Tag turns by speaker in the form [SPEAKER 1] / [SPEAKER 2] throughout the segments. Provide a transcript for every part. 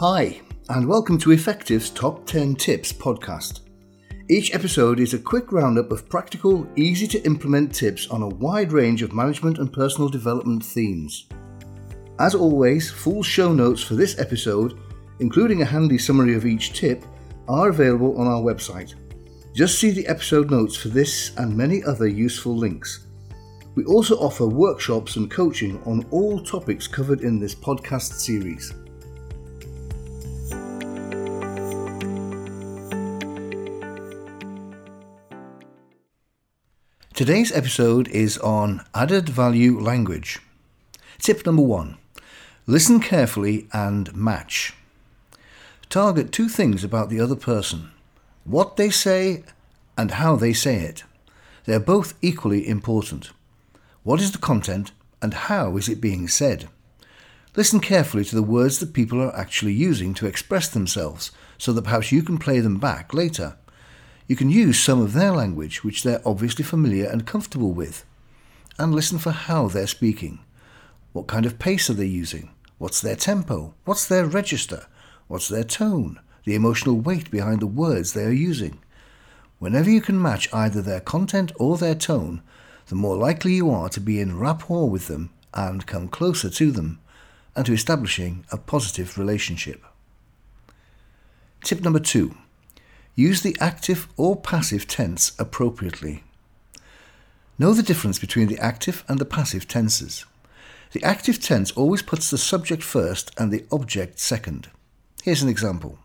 [SPEAKER 1] Hi, and welcome to Effective's Top 10 Tips podcast. Each episode is a quick roundup of practical, easy to implement tips on a wide range of management and personal development themes. As always, full show notes for this episode, including a handy summary of each tip, are available on our website. Just see the episode notes for this and many other useful links. We also offer workshops and coaching on all topics covered in this podcast series. Today's episode is on added value language. Tip number one listen carefully and match. Target two things about the other person what they say and how they say it. They are both equally important. What is the content and how is it being said? Listen carefully to the words that people are actually using to express themselves so that perhaps you can play them back later. You can use some of their language, which they're obviously familiar and comfortable with, and listen for how they're speaking. What kind of pace are they using? What's their tempo? What's their register? What's their tone? The emotional weight behind the words they are using. Whenever you can match either their content or their tone, the more likely you are to be in rapport with them and come closer to them, and to establishing a positive relationship. Tip number two Use the active or passive tense appropriately. Know the difference between the active and the passive tenses. The active tense always puts the subject first and the object second. Here's an example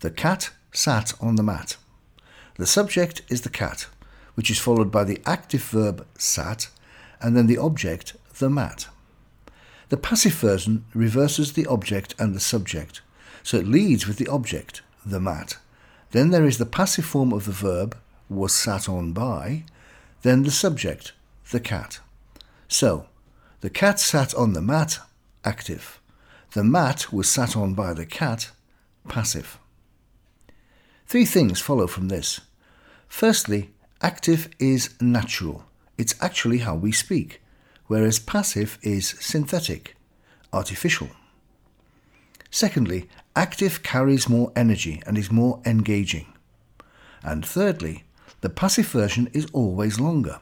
[SPEAKER 1] The cat sat on the mat. The subject is the cat, which is followed by the active verb sat and then the object the mat. The passive version reverses the object and the subject, so it leads with the object, the mat, then there is the passive form of the verb, was sat on by, then the subject, the cat. So, the cat sat on the mat, active. The mat was sat on by the cat, passive. Three things follow from this. Firstly, active is natural. It's actually how we speak, whereas passive is synthetic, artificial. Secondly, active carries more energy and is more engaging. And thirdly, the passive version is always longer.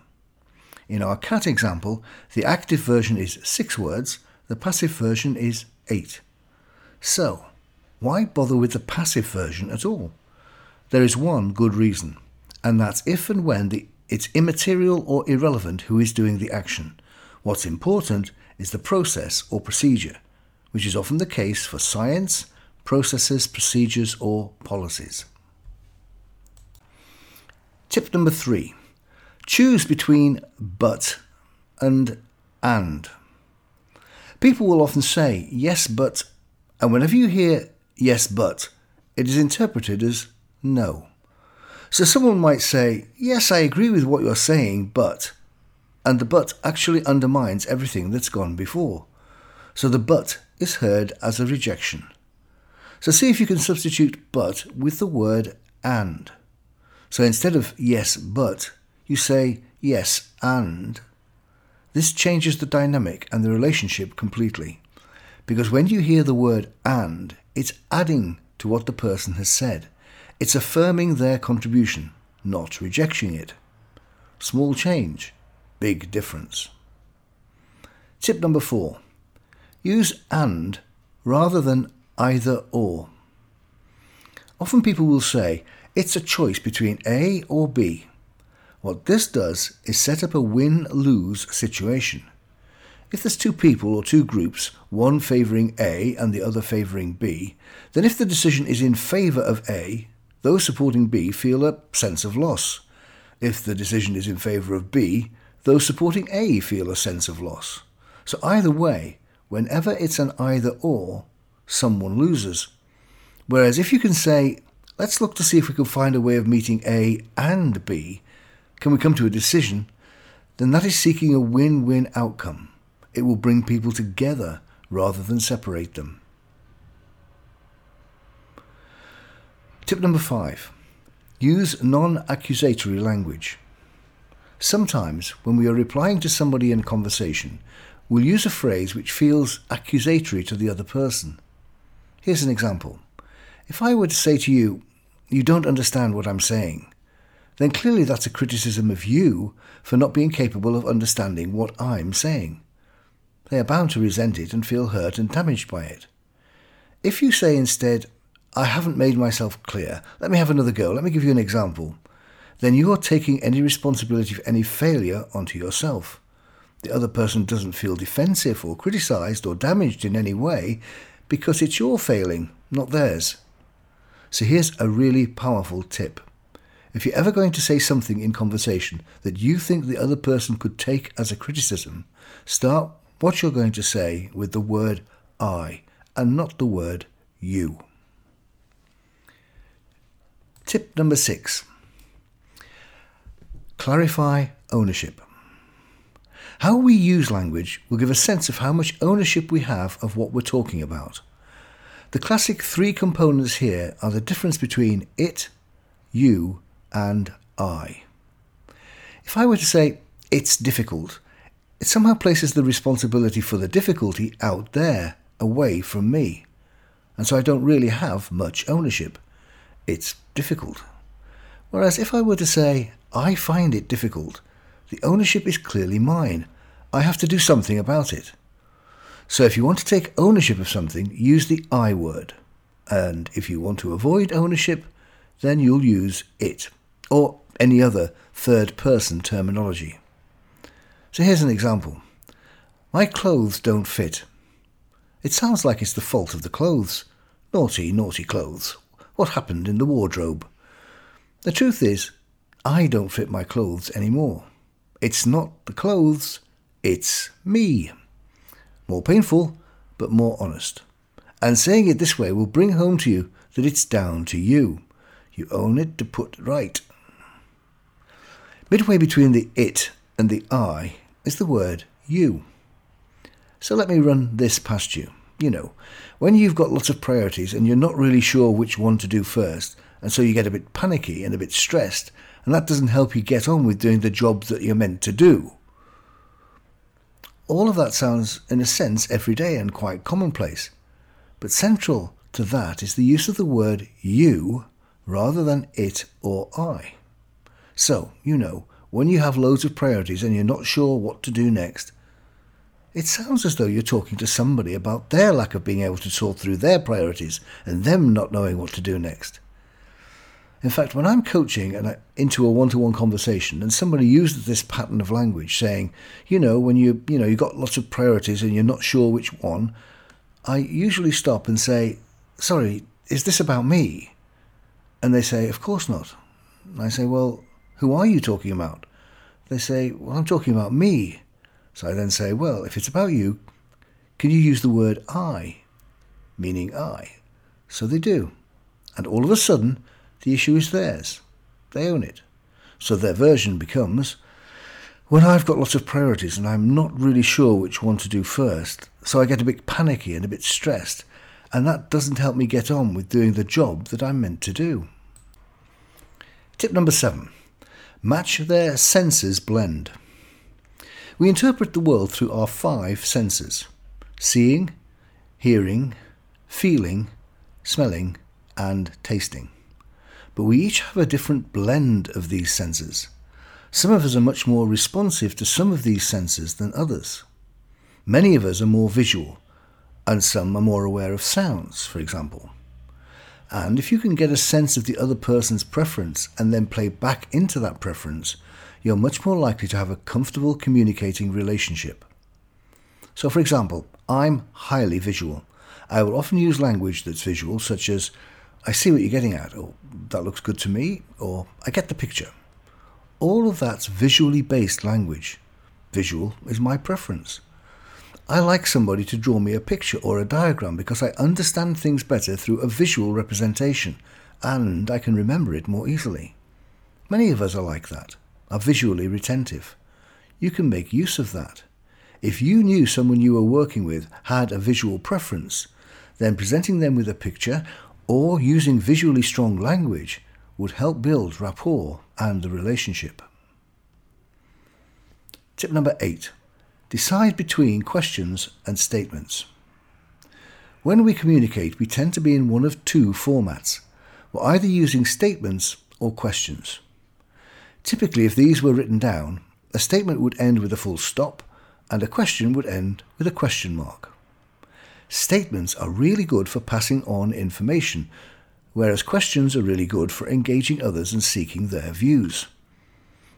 [SPEAKER 1] In our cat example, the active version is six words, the passive version is eight. So, why bother with the passive version at all? There is one good reason, and that's if and when the, it's immaterial or irrelevant who is doing the action. What's important is the process or procedure, which is often the case for science, processes, procedures, or policies. Tip number three choose between but and and. People will often say yes, but, and whenever you hear yes, but, it is interpreted as no. So someone might say, Yes, I agree with what you're saying, but, and the but actually undermines everything that's gone before. So the but is heard as a rejection. So see if you can substitute but with the word and. So instead of yes but, you say yes and. This changes the dynamic and the relationship completely. Because when you hear the word and, it's adding to what the person has said. It's affirming their contribution, not rejecting it. Small change, big difference. Tip number four use and rather than either or. Often people will say it's a choice between A or B. What this does is set up a win lose situation. If there's two people or two groups, one favouring A and the other favouring B, then if the decision is in favour of A, those supporting B feel a sense of loss. If the decision is in favour of B, those supporting A feel a sense of loss. So either way, whenever it's an either or, someone loses. Whereas if you can say, let's look to see if we can find a way of meeting A and B, can we come to a decision? Then that is seeking a win win outcome. It will bring people together rather than separate them. Tip number five use non accusatory language. Sometimes, when we are replying to somebody in conversation, we'll use a phrase which feels accusatory to the other person. Here's an example. If I were to say to you, you don't understand what I'm saying, then clearly that's a criticism of you for not being capable of understanding what I'm saying. They are bound to resent it and feel hurt and damaged by it. If you say instead, I haven't made myself clear, let me have another go, let me give you an example, then you are taking any responsibility for any failure onto yourself. The other person doesn't feel defensive or criticised or damaged in any way because it's your failing, not theirs. So here's a really powerful tip. If you're ever going to say something in conversation that you think the other person could take as a criticism, start what you're going to say with the word I and not the word you. Tip number six clarify ownership. How we use language will give a sense of how much ownership we have of what we're talking about. The classic three components here are the difference between it, you, and I. If I were to say, it's difficult, it somehow places the responsibility for the difficulty out there, away from me. And so I don't really have much ownership. It's difficult. Whereas if I were to say, I find it difficult, the ownership is clearly mine. I have to do something about it. So if you want to take ownership of something, use the I word. And if you want to avoid ownership, then you'll use it, or any other third person terminology. So here's an example. My clothes don't fit. It sounds like it's the fault of the clothes. Naughty, naughty clothes. What happened in the wardrobe? The truth is, I don't fit my clothes anymore. It's not the clothes, it's me. More painful, but more honest. And saying it this way will bring home to you that it's down to you. You own it to put right. Midway between the it and the I is the word you. So let me run this past you. You know, when you've got lots of priorities and you're not really sure which one to do first, and so you get a bit panicky and a bit stressed, and that doesn't help you get on with doing the job that you're meant to do. All of that sounds, in a sense, everyday and quite commonplace. But central to that is the use of the word you rather than it or I. So, you know, when you have loads of priorities and you're not sure what to do next, it sounds as though you're talking to somebody about their lack of being able to sort through their priorities and them not knowing what to do next. In fact, when I'm coaching and I, into a one-to-one conversation, and somebody uses this pattern of language, saying, you know, when you you know you've got lots of priorities and you're not sure which one, I usually stop and say, "Sorry, is this about me?" And they say, "Of course not." And I say, "Well, who are you talking about?" They say, "Well, I'm talking about me." So I then say, "Well, if it's about you, can you use the word I, meaning I?" So they do, and all of a sudden the issue is theirs. They own it. So their version becomes when I've got lots of priorities and I'm not really sure which one to do first, so I get a bit panicky and a bit stressed, and that doesn't help me get on with doing the job that I'm meant to do. Tip number seven match their senses blend. We interpret the world through our five senses seeing, hearing, feeling, smelling, and tasting but we each have a different blend of these senses. Some of us are much more responsive to some of these senses than others. Many of us are more visual, and some are more aware of sounds, for example. And if you can get a sense of the other person's preference and then play back into that preference, you're much more likely to have a comfortable communicating relationship. So, for example, I'm highly visual. I will often use language that's visual, such as I see what you're getting at, or that looks good to me, or I get the picture. All of that's visually based language. Visual is my preference. I like somebody to draw me a picture or a diagram because I understand things better through a visual representation and I can remember it more easily. Many of us are like that, are visually retentive. You can make use of that. If you knew someone you were working with had a visual preference, then presenting them with a picture or using visually strong language would help build rapport and the relationship. Tip number eight decide between questions and statements. When we communicate, we tend to be in one of two formats. We're either using statements or questions. Typically, if these were written down, a statement would end with a full stop and a question would end with a question mark. Statements are really good for passing on information, whereas questions are really good for engaging others and seeking their views.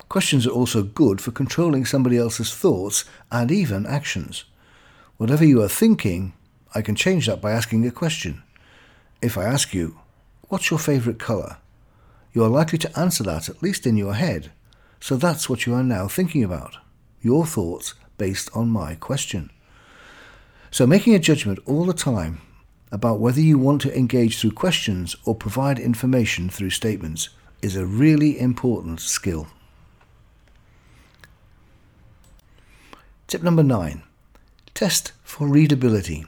[SPEAKER 1] Questions are also good for controlling somebody else's thoughts and even actions. Whatever you are thinking, I can change that by asking a question. If I ask you, What's your favourite colour? You are likely to answer that, at least in your head. So that's what you are now thinking about. Your thoughts based on my question. So making a judgment all the time about whether you want to engage through questions or provide information through statements is a really important skill. Tip number nine test for readability.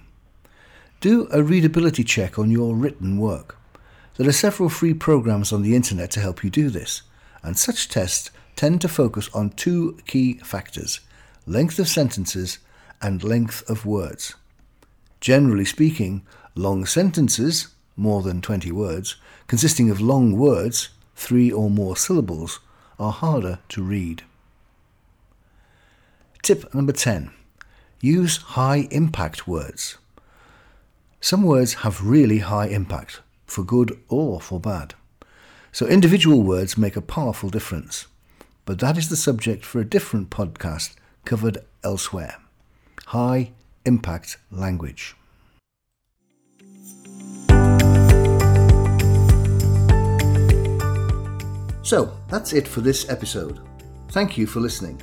[SPEAKER 1] Do a readability check on your written work. There are several free programs on the internet to help you do this, and such tests tend to focus on two key factors length of sentences and length of words. Generally speaking, long sentences, more than 20 words, consisting of long words, three or more syllables, are harder to read. Tip number 10 Use high impact words. Some words have really high impact, for good or for bad. So individual words make a powerful difference. But that is the subject for a different podcast covered elsewhere. High impact language. So, that's it for this episode. Thank you for listening.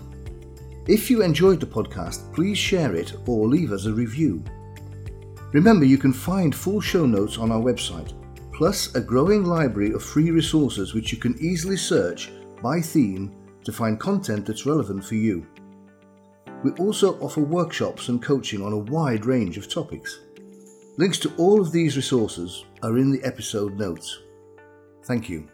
[SPEAKER 1] If you enjoyed the podcast, please share it or leave us a review. Remember, you can find full show notes on our website, plus a growing library of free resources which you can easily search by theme to find content that's relevant for you. We also offer workshops and coaching on a wide range of topics. Links to all of these resources are in the episode notes. Thank you.